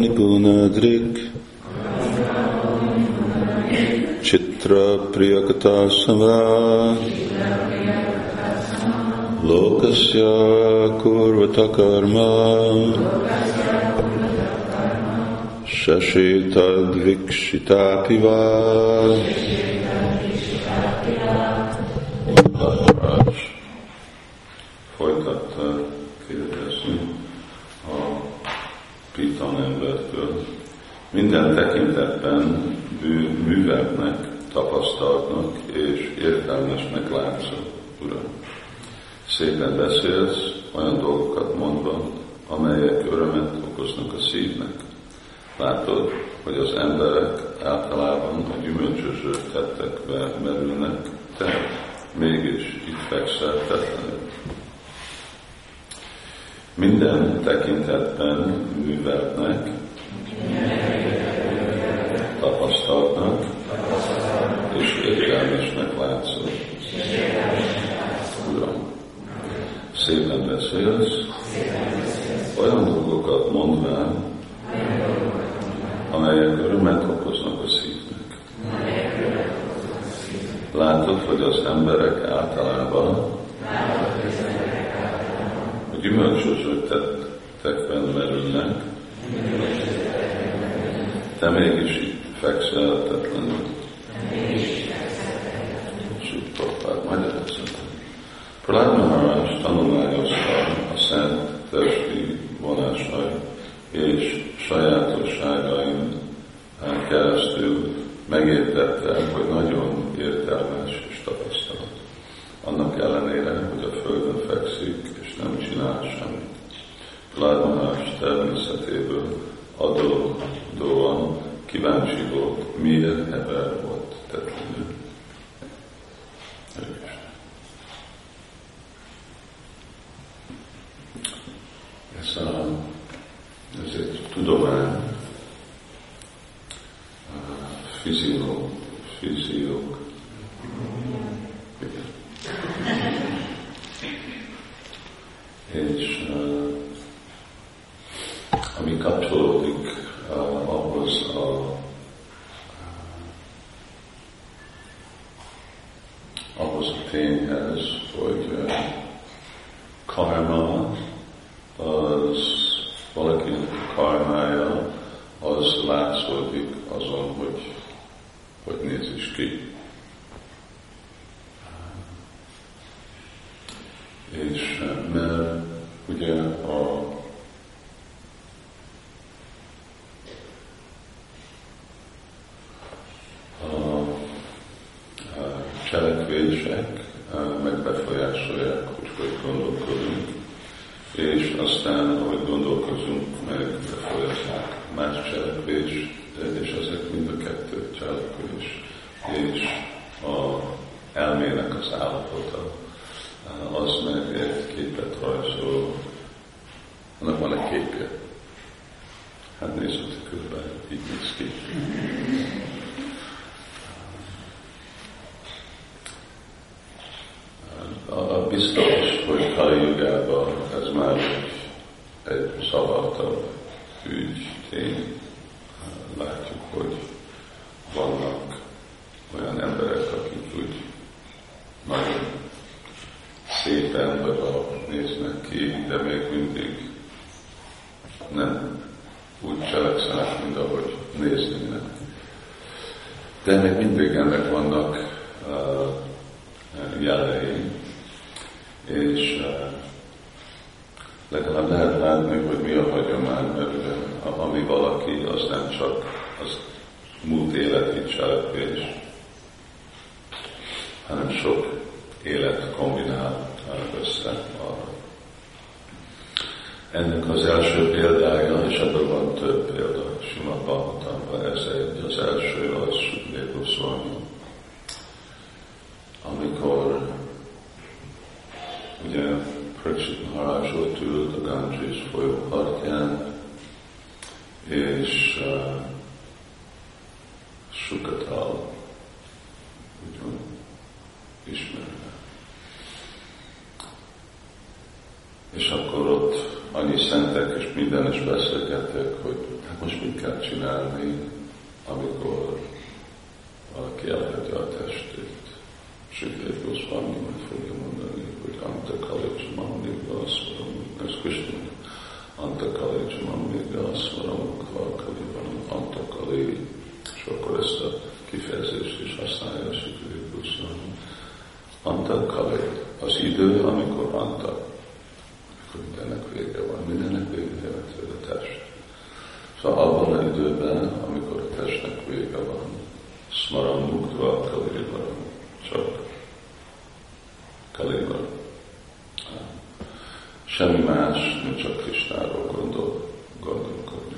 Nipunadrik Chitra Priyakata Samra Lokasya Kurvata Karma Sasitadvikshitapiva Folytatta Szépen beszélsz, olyan dolgokat mondva, amelyek örömet okoznak a szívnek. Látod, hogy az emberek általában a gyümölcsöző tettekbe merülnek, te mégis itt fekszel tetlenül. Minden tekintetben műveltnek, tapasztaltnak, és értelmesnek látszol. Uram, szépen beszélsz, olyan dolgokat mondván, amelyek örömet okoznak a szívnek. Látod, hogy az emberek általában a gyümölcsözőtettekben merülnek, te mégis itt fekszel tetlenül. Hogy néz is ki. Figurski. Legalább lehet látni, hogy mi a hagyomány, mert ami valaki, az nem csak az múlt életi cselekvés, hanem sok élet kombinál össze arra. Ennek az első példája, és ebből van több példa, Sima Bhagavatamban, ez az első az Sudéva amikor ugye Praksit Maharaj ott ült a Ganges folyó partján, és uh, Sukatal, úgy ismerve. És akkor ott annyi szentek és minden is beszélgettek, hogy hát most mit kell csinálni, amikor valaki elhagyja a testét. Sőt, Goswami meg fogja mondani, hogy Anta Kalajcsa Mamniga Aszvaram, ez Krishna, Anta Kalajcsa Mamniga Aszvaram, Kvalkaliban, Anta Kalé, és akkor ezt a kifejezést is használja a Sikri Goswami. Anta Kalé, az idő, amikor Anta, vége van, mindennek vége jelentő a test. Szóval abban az időben, amikor a testnek vége van, Smaram Muktva Kalivaram, csak Kalivaram. Semmi más, mint csak Krisnáról gondol, gondolkodni.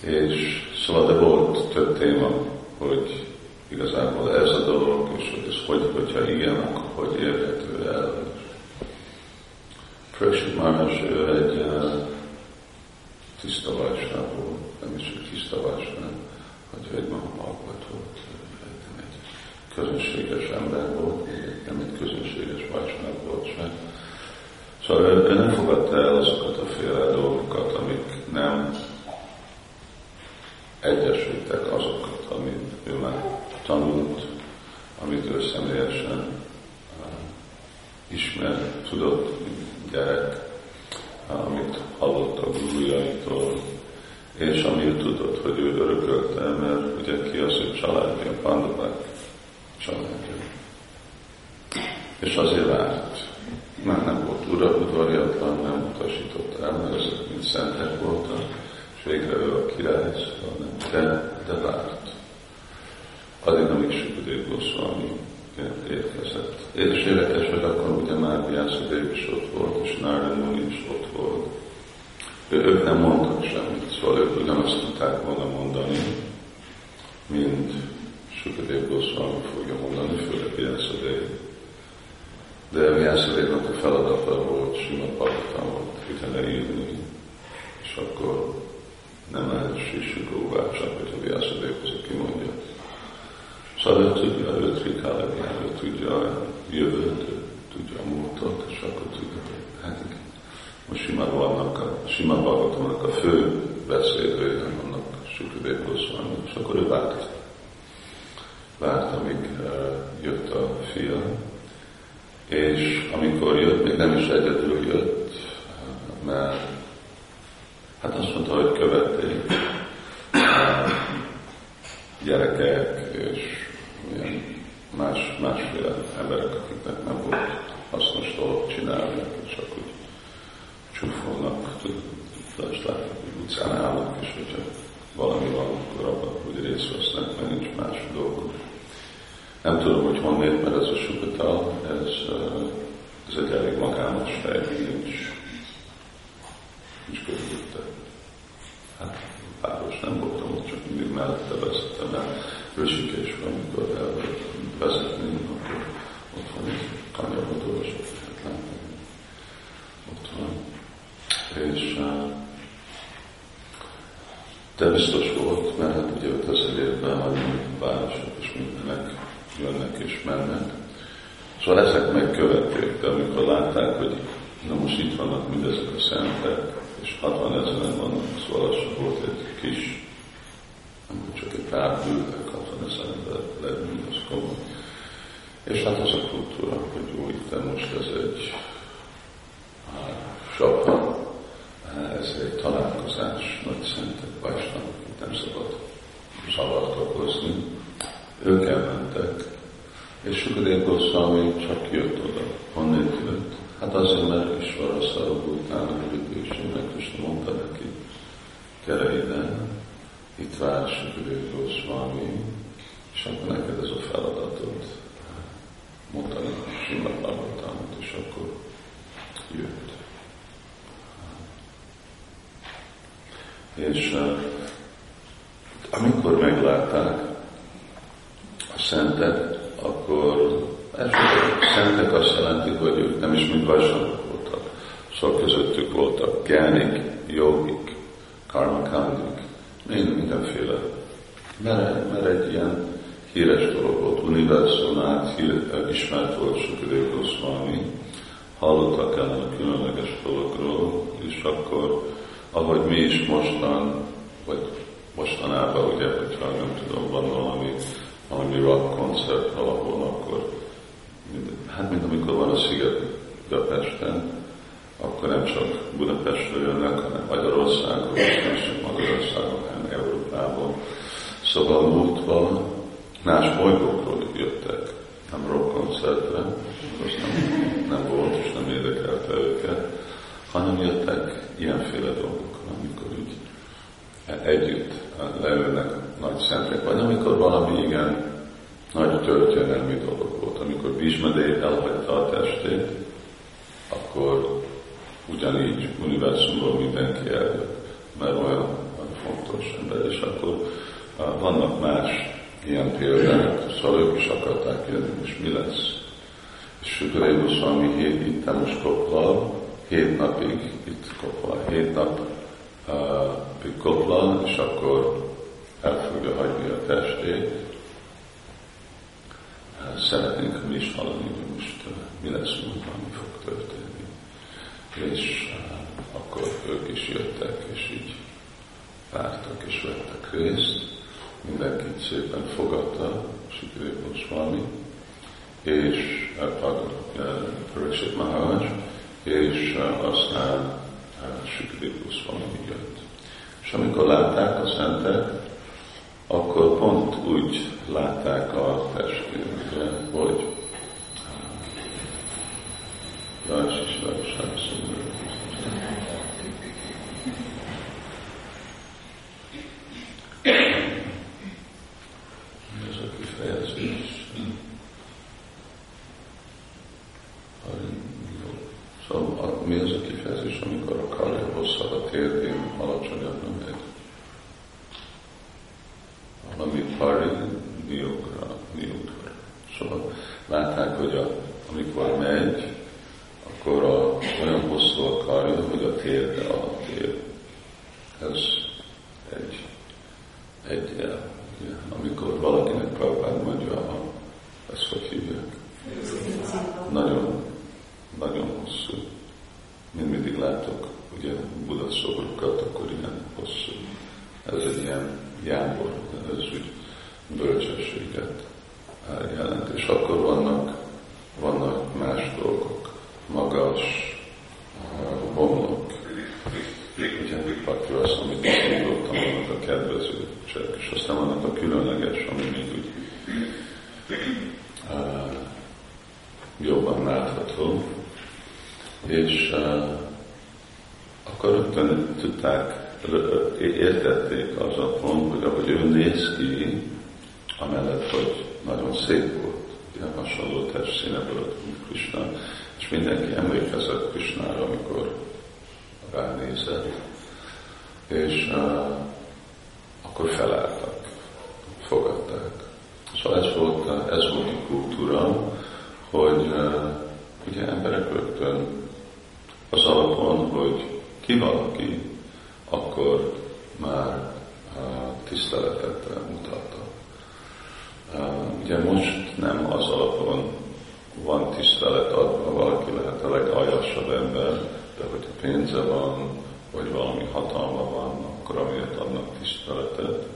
És szóval de volt több téma, hogy igazából ez a dolog, és hogy ez hogy, hogyha igen, akkor hogy érhető el. Prashid Maharaj, ő egy uh, tiszta vajsnávó, nem is egy tiszta vajsnáv, hogy egy Mahabhagat volt, egy közönséges ember volt, nem egy közönséges vajsnáv volt sem. Szóval ő, nem fogadta el azokat a féle dolgokat, amik nem egyesültek azokat, amit ő már tanult, amit ő személyesen uh, ismer, tudott, mint gyerek, uh, amit hallott a gurujaitól, és ami ő tudott, hogy ő örökölte, mert ugye ki az ő családja, pandavák családja. És azért várt. Már nem volt ura, udvariatlan, nem utasított el, mert ezek mind szentek voltak, és végre ő a király, szóval nem, de, de várt. Addig, amíg Sukadev Goswami érkezett. És érdekes, hogy akkor ugye már Vyászadév is ott volt, és Narada is ott volt ők nem mondtak semmit, szóval ők ugyanazt tudták volna mondani, mint Sukadev Goswami fogja mondani, főleg Vyászadév. De Vyászadévnak a feladata volt, Sima Bhagavatam volt ide leírni, és akkor Sisugó csak, hogy a Vyászadév az, aki mondja. Szóval ő tudja, ő trikálegián, ő tudja a jövőt, tudja a múltat, és akkor tudja, hát igen a Sima vannak a Sima Bhagavatamnak a fő beszédője, annak Sukadev Goswami, és akkor ő várt. Várt, amíg uh, jött a fia, és amikor jött, még nem is egyedül jött, mert hát azt mondta, hogy követték uh, gyerekek és ilyen más, másféle emberek, akiknek nem volt hasznos dolog csinálni, és akkor csúfolnak, tudást látnak, hogy utcán állnak, és hogyha valami van, akkor abban úgy részt vesznek, mert nincs más dolgok. Nem tudom, hogy honnét, mert ez a sugatal, ez, ez egy elég magános hely, nincs, nincs körülötte. Hát város nem voltam ott, csak mindig mellette vezettem el. Rösikés, amikor el vezetni, akkor ott van egy kanyarodó, és ott lehet látni. Ott van és de volt, mert hát ugye 5000 évben annyi városok és mindenek jönnek és mennek. Szóval ezek megkövették, de amikor látták, hogy na most itt vannak mindezek a szentek, és 60 ezeren vannak, szóval az volt egy kis, nem csak egy pár bűvek, 60 ezer ember lenni, az komoly. És hát az a kultúra, hogy úgy, de most ez egy sokkal ez egy találkozás, nagy szentek, vajsnavok, nem szabad szabadkozni. Ők elmentek, és Sukadev Goswami csak jött oda. Honnét jött? Hát azért, mert Isvara Szarabú utána Krishna mondta neki, gyere ide, itt vár Sukadev Goswami, és akkor neked ez a feladatod mondani Simad Bhagavatamot, és akkor jött. És uh, amikor meglátták a szentet, akkor szentek azt jelenti, hogy ők nem is mind vajsnavok voltak. Szóval közöttük voltak gánik, jogik, karmakandik, mind mindenféle. Mert, mert egy ilyen híres dolog volt, univerzumát, hír, ismert volt Sukadev Goswami, hallottak el a különleges dologról, és akkor, ahogy mi is mostan, vagy mostanában, ugye, hogyha nem tudom, van valami, valami rock koncert valahol, akkor mind, hát mint amikor van a Sziget Budapesten, akkor nem csak Budapestről jönnek, hanem Magyarországról, és csak Magyarországon, hanem Európából. Szóval múltban más bolygókról jöttek, nem rock koncertre, most nem, nem volt és nem érdekelte őket, hanem jöttek ilyenféle dolgokra, amikor úgy együtt leülnek nagy szentek, vagy amikor valami igen nagy történelmi dolog volt, amikor Bhishmadev elhagyta a testét, akkor ugyanígy univerzumból mindenki eljött, mert olyan, fontos ember, és akkor vannak más ilyen példák, szóval ők is akarták jönni, és mi lesz. És Sukarai Goswami hét itt most koplal, hét napig itt koplal, hét nap koplal, és akkor el fogja hagyni a testét. Szeretnénk mi is hallani, hogy most mi lesz múlva, mi fog történni. És akkor ők is jöttek, és így vártak és vettek részt mindenkit szépen fogadta Sikrév Goswami, és Pariksit Maharaj, és aztán Sikrév Goswami jött. És amikor látták a szentek, akkor pont úgy látták a testét, hogy Rajs Szóval mi az a kifejezés, amikor a karjához szar a térdén alacsonyabb nem ér? mindenki emlékezett Krisnára, amikor ránézett, és uh, akkor felálltak, fogadták. Szóval ez volt, ez volt a kultúra, hogy uh, ugye emberek rögtön az alapon, hogy ki valaki, akkor már tiszteletet mutattak. Ugye most nem az alapon van tisztelet adva, valaki lehet a legaljasabb ember, de hogyha pénze van, vagy valami hatalma van, akkor amiért adnak tiszteletet.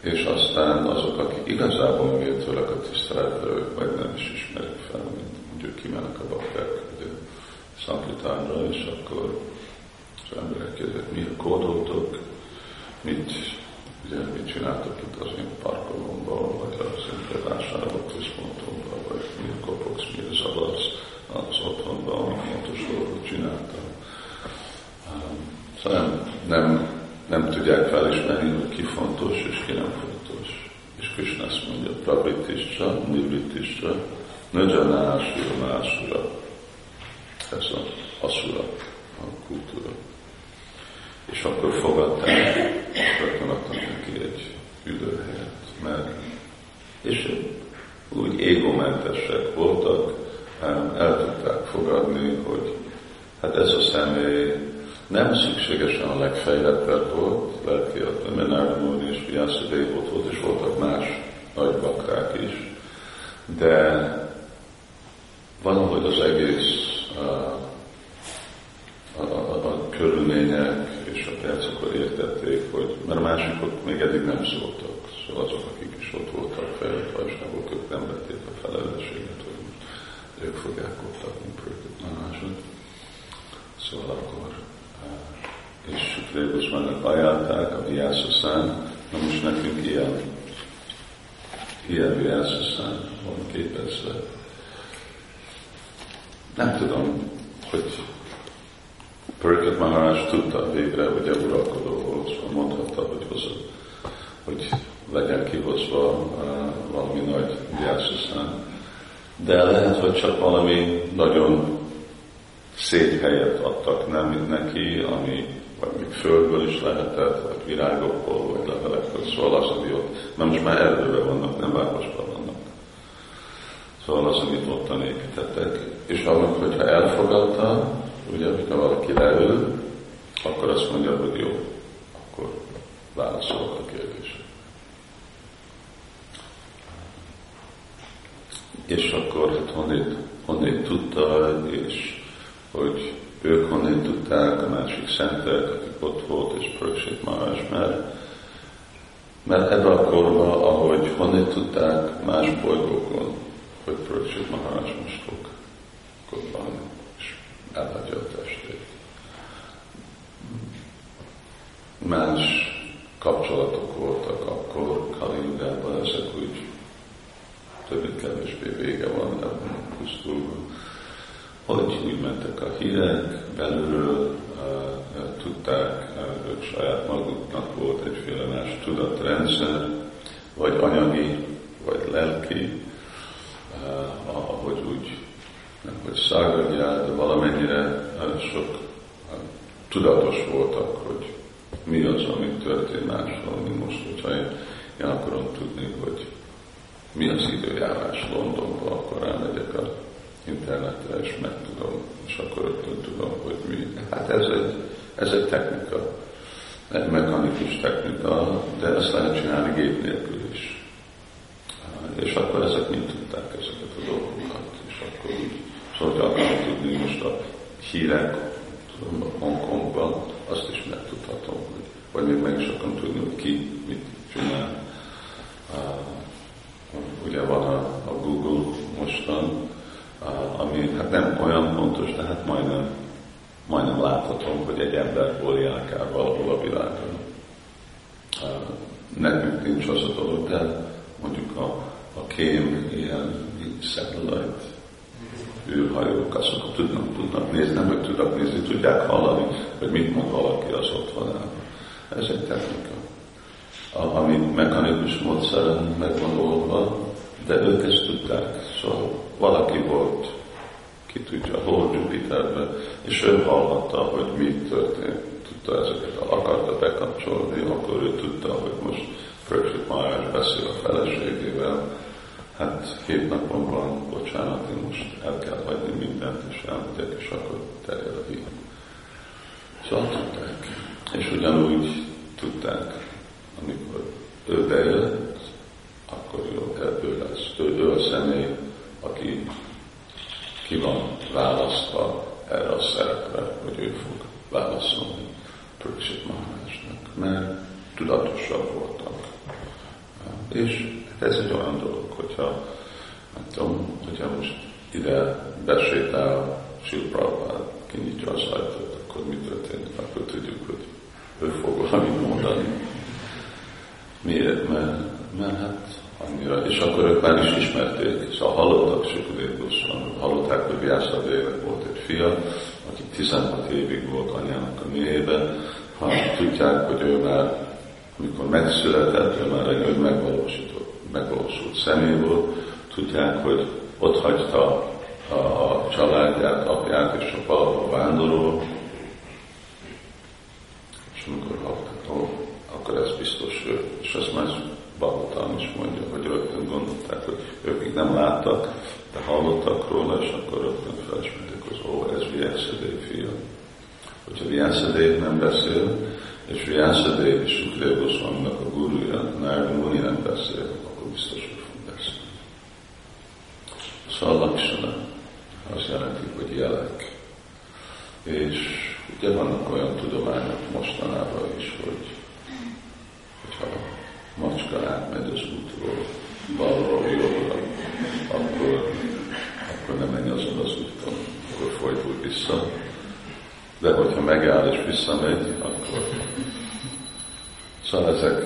És aztán azok, akik igazából méltőleg a tiszteletre, ők meg nem is ismerik fel, mint mondjuk kimennek a bakták, Szankitánra, és akkor az emberek kérdezik, mi a kódoltok, mit, ugye, mit csináltok itt az én parkolomban, vagy az én vásárlóközponton csinálta. Szóval nem, nem, nem tudják felismerni, hogy ki fontos és ki nem fontos. És Krishna azt mondja, pravritisra, nivritisra, nöjanásura, másura. Ez az asura. legfejlett lett volt, legfiatal Menárd úr is, Jászló Dévot volt, és voltak más nagy bakrák is, de valahogy az egész a, a, a, a körülmények és a percokor értették, hogy mert a másikok még eddig nem szóltak, szóval azok, akik is ott voltak fejlett vajsnagok, ők nem vették a felelősséget, hogy ők fogják ott a másod. Szóval akkor és Sukrébuszmának ajánlták a Vyászaszán, na most nekünk ilyen, ilyen Vyászaszán van képezve. Nem tudom, hogy Pörköt Maharaj tudta végre, hogy uralkodó volt, szóval mondhatta, hogy hozott, hogy legyen kihozva uh, valami nagy Vyászaszán. De lehet, hogy csak valami nagyon szép helyet adtak nem neki, ami vagy még földből is lehetett, vagy virágokból, vagy levelekből, szóval az, ami ott, mert most már erdőben vannak, nem városban vannak. Szóval az, amit ottan építettek. És annak, hogyha elfogadta, ugye, hogyha valaki leül, akkor azt mondja, hogy jó, akkor válaszol a kérdésre. És akkor hát honnét, honnét tudta, és hogy ők honnan tudták, a másik szentek, akik ott volt, és Pröksét más, mert, mert ebben a korban, ahogy honnan tudták más bolygókon, hogy Pröksét Maharaj most fog kobbani, és elhagyja a testét. Más kapcsolatok voltak akkor Kali ezek úgy többé-kevésbé vége van ebben pusztulva hogy úgy mentek a hírek, belülről tudták, ők saját maguknak volt egyféle más tudatrendszer, vagy anyagi, vagy lelki, ahogy úgy, nem hogy szágadjál, de valamennyire sok tudatos voltak, hogy mi az, ami történt máshol, mint most, hogyha én, én akarom tudni, hogy mi az időjárás Londonban, akkor elmegyek a internetre, és megtudom, és akkor rögtön tudom, hogy mi. Hát ez egy, ez egy technika, egy mechanikus technika, de ezt lehet csinálni gép nélkül is. És akkor ezek mind tudták ezeket a dolgokat, és akkor úgy, szóval hogy tudni most a hírek Hongkongban, azt is megtudhatom, hogy, vagy még meg is akarom tudni, hogy ki mit csinál. Uh, ugye van a, a Google mostan, ami hát nem olyan pontos, de hát majdnem, majdnem láthatom, hogy egy ember hol el valahol a világon. Nekünk nincs az a dolog, de mondjuk a, a kém ilyen satellite űrhajók, azok tudnak, tudnak nézni, nem hogy tudnak nézni, tudják hallani, hogy mit mond valaki az ott van el. Ez egy technika, ami mechanikus módszeren megvan de ők ezt tudták. Szóval valaki volt, ki tudja, hol Jupiterben, és ő hallotta, hogy mi történt. Tudta ezeket, akarta bekapcsolni, akkor ő tudta, hogy most Pröksit Májás beszél a feleségével, hát hét napon van, bocsánat, én most el kell hagyni mindent, és elmegyek, és akkor terjed a hír. Szóval tudták. És ugyanúgy tudták, amikor ő bejött, akkor jó, ebből lesz. Ő, ő a személy, aki ki van választva erre a szerepre, hogy ő fog válaszolni Pröksit Maharajsnak, mert tudatosabb voltak. És ez egy olyan dolog, hogyha, nem tudom, hogyha most ide besétál Silprabhád, kinyitja az ajtót, akkor mi történik? Akkor tudjuk, hogy ő fog valamit mondani. Miért? Mert, mert hát ők már is ismerték, szóval hallottak Sukudev hallották, hogy Vyászadévek volt egy fia, aki 16 évig volt anyának a mélyében, ha tudják, hogy ő már, amikor megszületett, ő már egy megvalósított, megvalósult személy volt, tudják, hogy ott hagyta a családját, apját, és a valahol vándorol, és amikor hallották, akkor ez biztos ő, és ezt már Bhagavatam is mondja, hogy rögtön gondolták, hogy ők még nem láttak, de hallottak róla, és akkor rögtön felismerték, hogy ó, ez Vyászadév fia. Hogyha Vyászadév nem beszél, és Vyászadév és Sukdev Goswaminak a gurúja, Nárda Muni nem beszél, akkor biztos, hogy fog beszélni. Szóval Laksana, azt jelenti, hogy jelek. És ugye vannak olyan tudományok mostanában is, hogy hogyha a macska átmegy az útról, balról, jobbra, akkor, akkor nem menj azon az úton, akkor fordul vissza. De hogyha megáll és visszamegy, akkor Szóval ezek,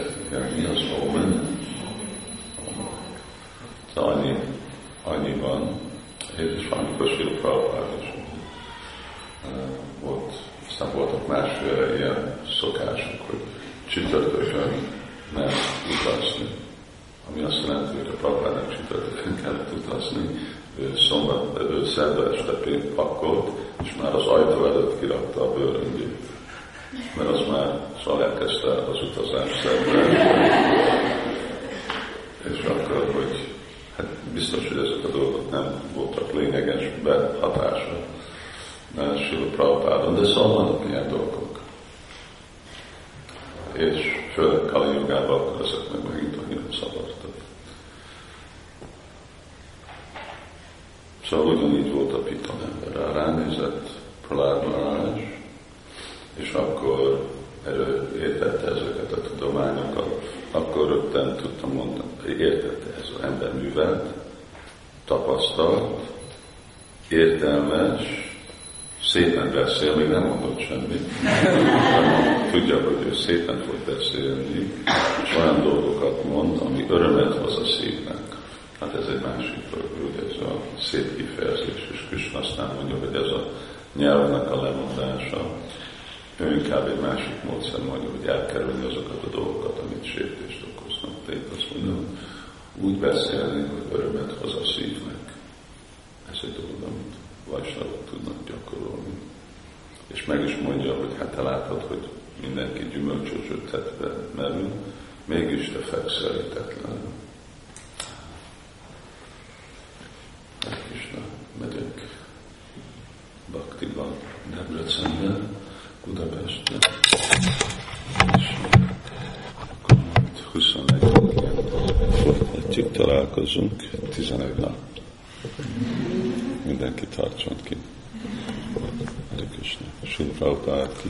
mi az omen? Szóval annyi, annyi van, és valamikor Sila Prabhupád is volt, aztán voltak másféle ilyen szokások, hogy csütörtökön nem utazni, ami azt jelenti, hogy a Prabhupádnak csütörtökön kellett utazni, ő szombat, ő szerda este pakolt, és már az ajtó előtt kirakta a bőröngét mert az már szóval elkezdte az utazás És akkor, hogy hát biztos, hogy ezek a dolgok nem voltak lényeges behatása Sila Prabhupádon, de szóval vannak ilyen dolgok. És főleg Kali jogában akkor ezek meg megint annyira szabadtak. Szóval ugyanígy volt a piton ember. Ránézett Pralád Marázs, és akkor erő értette ezeket a tudományokat, akkor rögtön tudtam mondani, értette ez az ember művelt, tapasztalt, értelmes, szépen beszél, még nem mondott semmit. Tudja, hogy ő szépen fog beszélni, és olyan dolgokat mond, ami örömet hoz a szívnek. Hát ez egy másik dolog, ez a szép kifejezés, és Krishna aztán mondja, hogy ez a nyelvnek a lemondása, ő inkább egy másik módszer mondja, hogy elkerülni azokat a dolgokat, amit sértést okoznak. Tehát azt mondom, úgy beszélni, hogy örömet hoz a szívnek. Ez egy dolog, amit vajsnavok tudnak gyakorolni. És meg is mondja, hogy hát te látod, hogy mindenki gyümölcsözötetve merül, mégis te fekszel találkozunk, 11 nap. Mindenki tartson ki. Hare Krishna. Ki